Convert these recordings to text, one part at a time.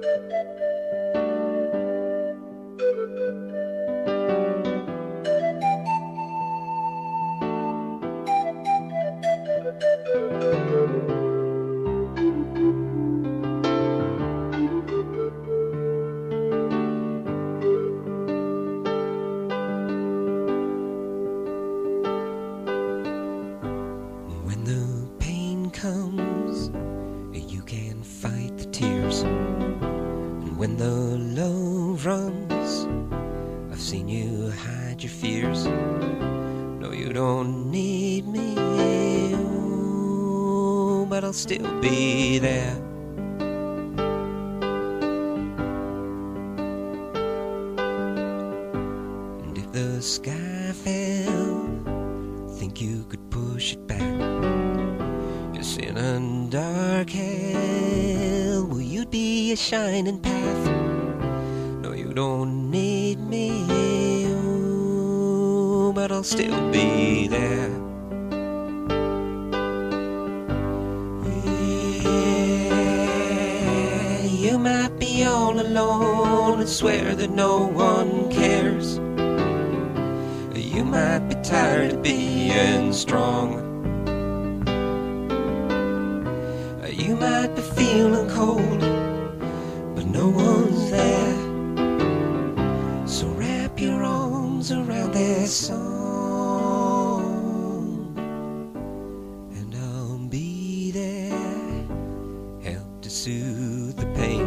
When when the love runs, I've seen you hide your fears. No, you don't need me, but I'll still be there. And if the sky fell, think you could push it back? Just in a dark you'd a shining path. No, you don't need me, oh, but I'll still be there. Yeah, you might be all alone and swear that no one cares. You might be tired of being strong. You might be feeling cold, around song, and I'll be there, help to soothe the pain,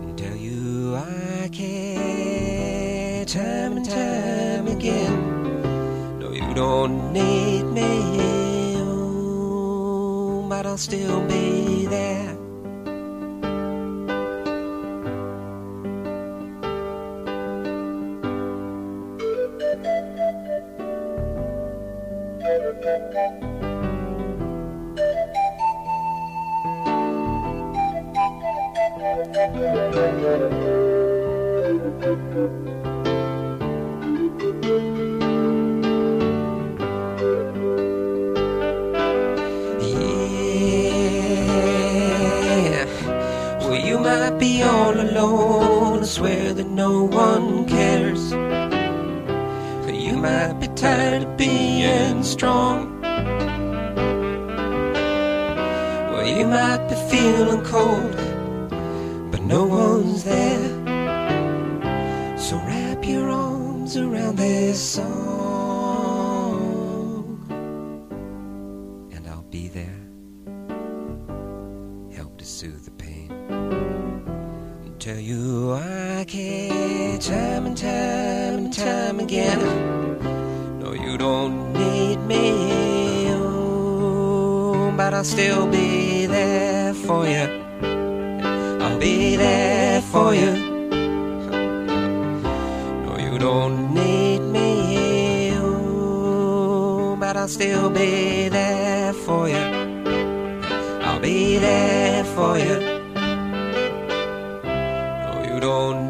and tell you I care time and time again. No, you don't need me, but I'll still be there. You might be all alone. I swear that no one cares. Might be tired of being strong. Well, you might be feeling cold, but no one's there. So wrap your arms around this song, and I'll be there help to soothe the tell you I care time and time and time again. No, you don't need me, oh, but I'll still be there for you. I'll be there for you. No, you don't need me, oh, but I'll still be there for you. I'll be there for you. You don't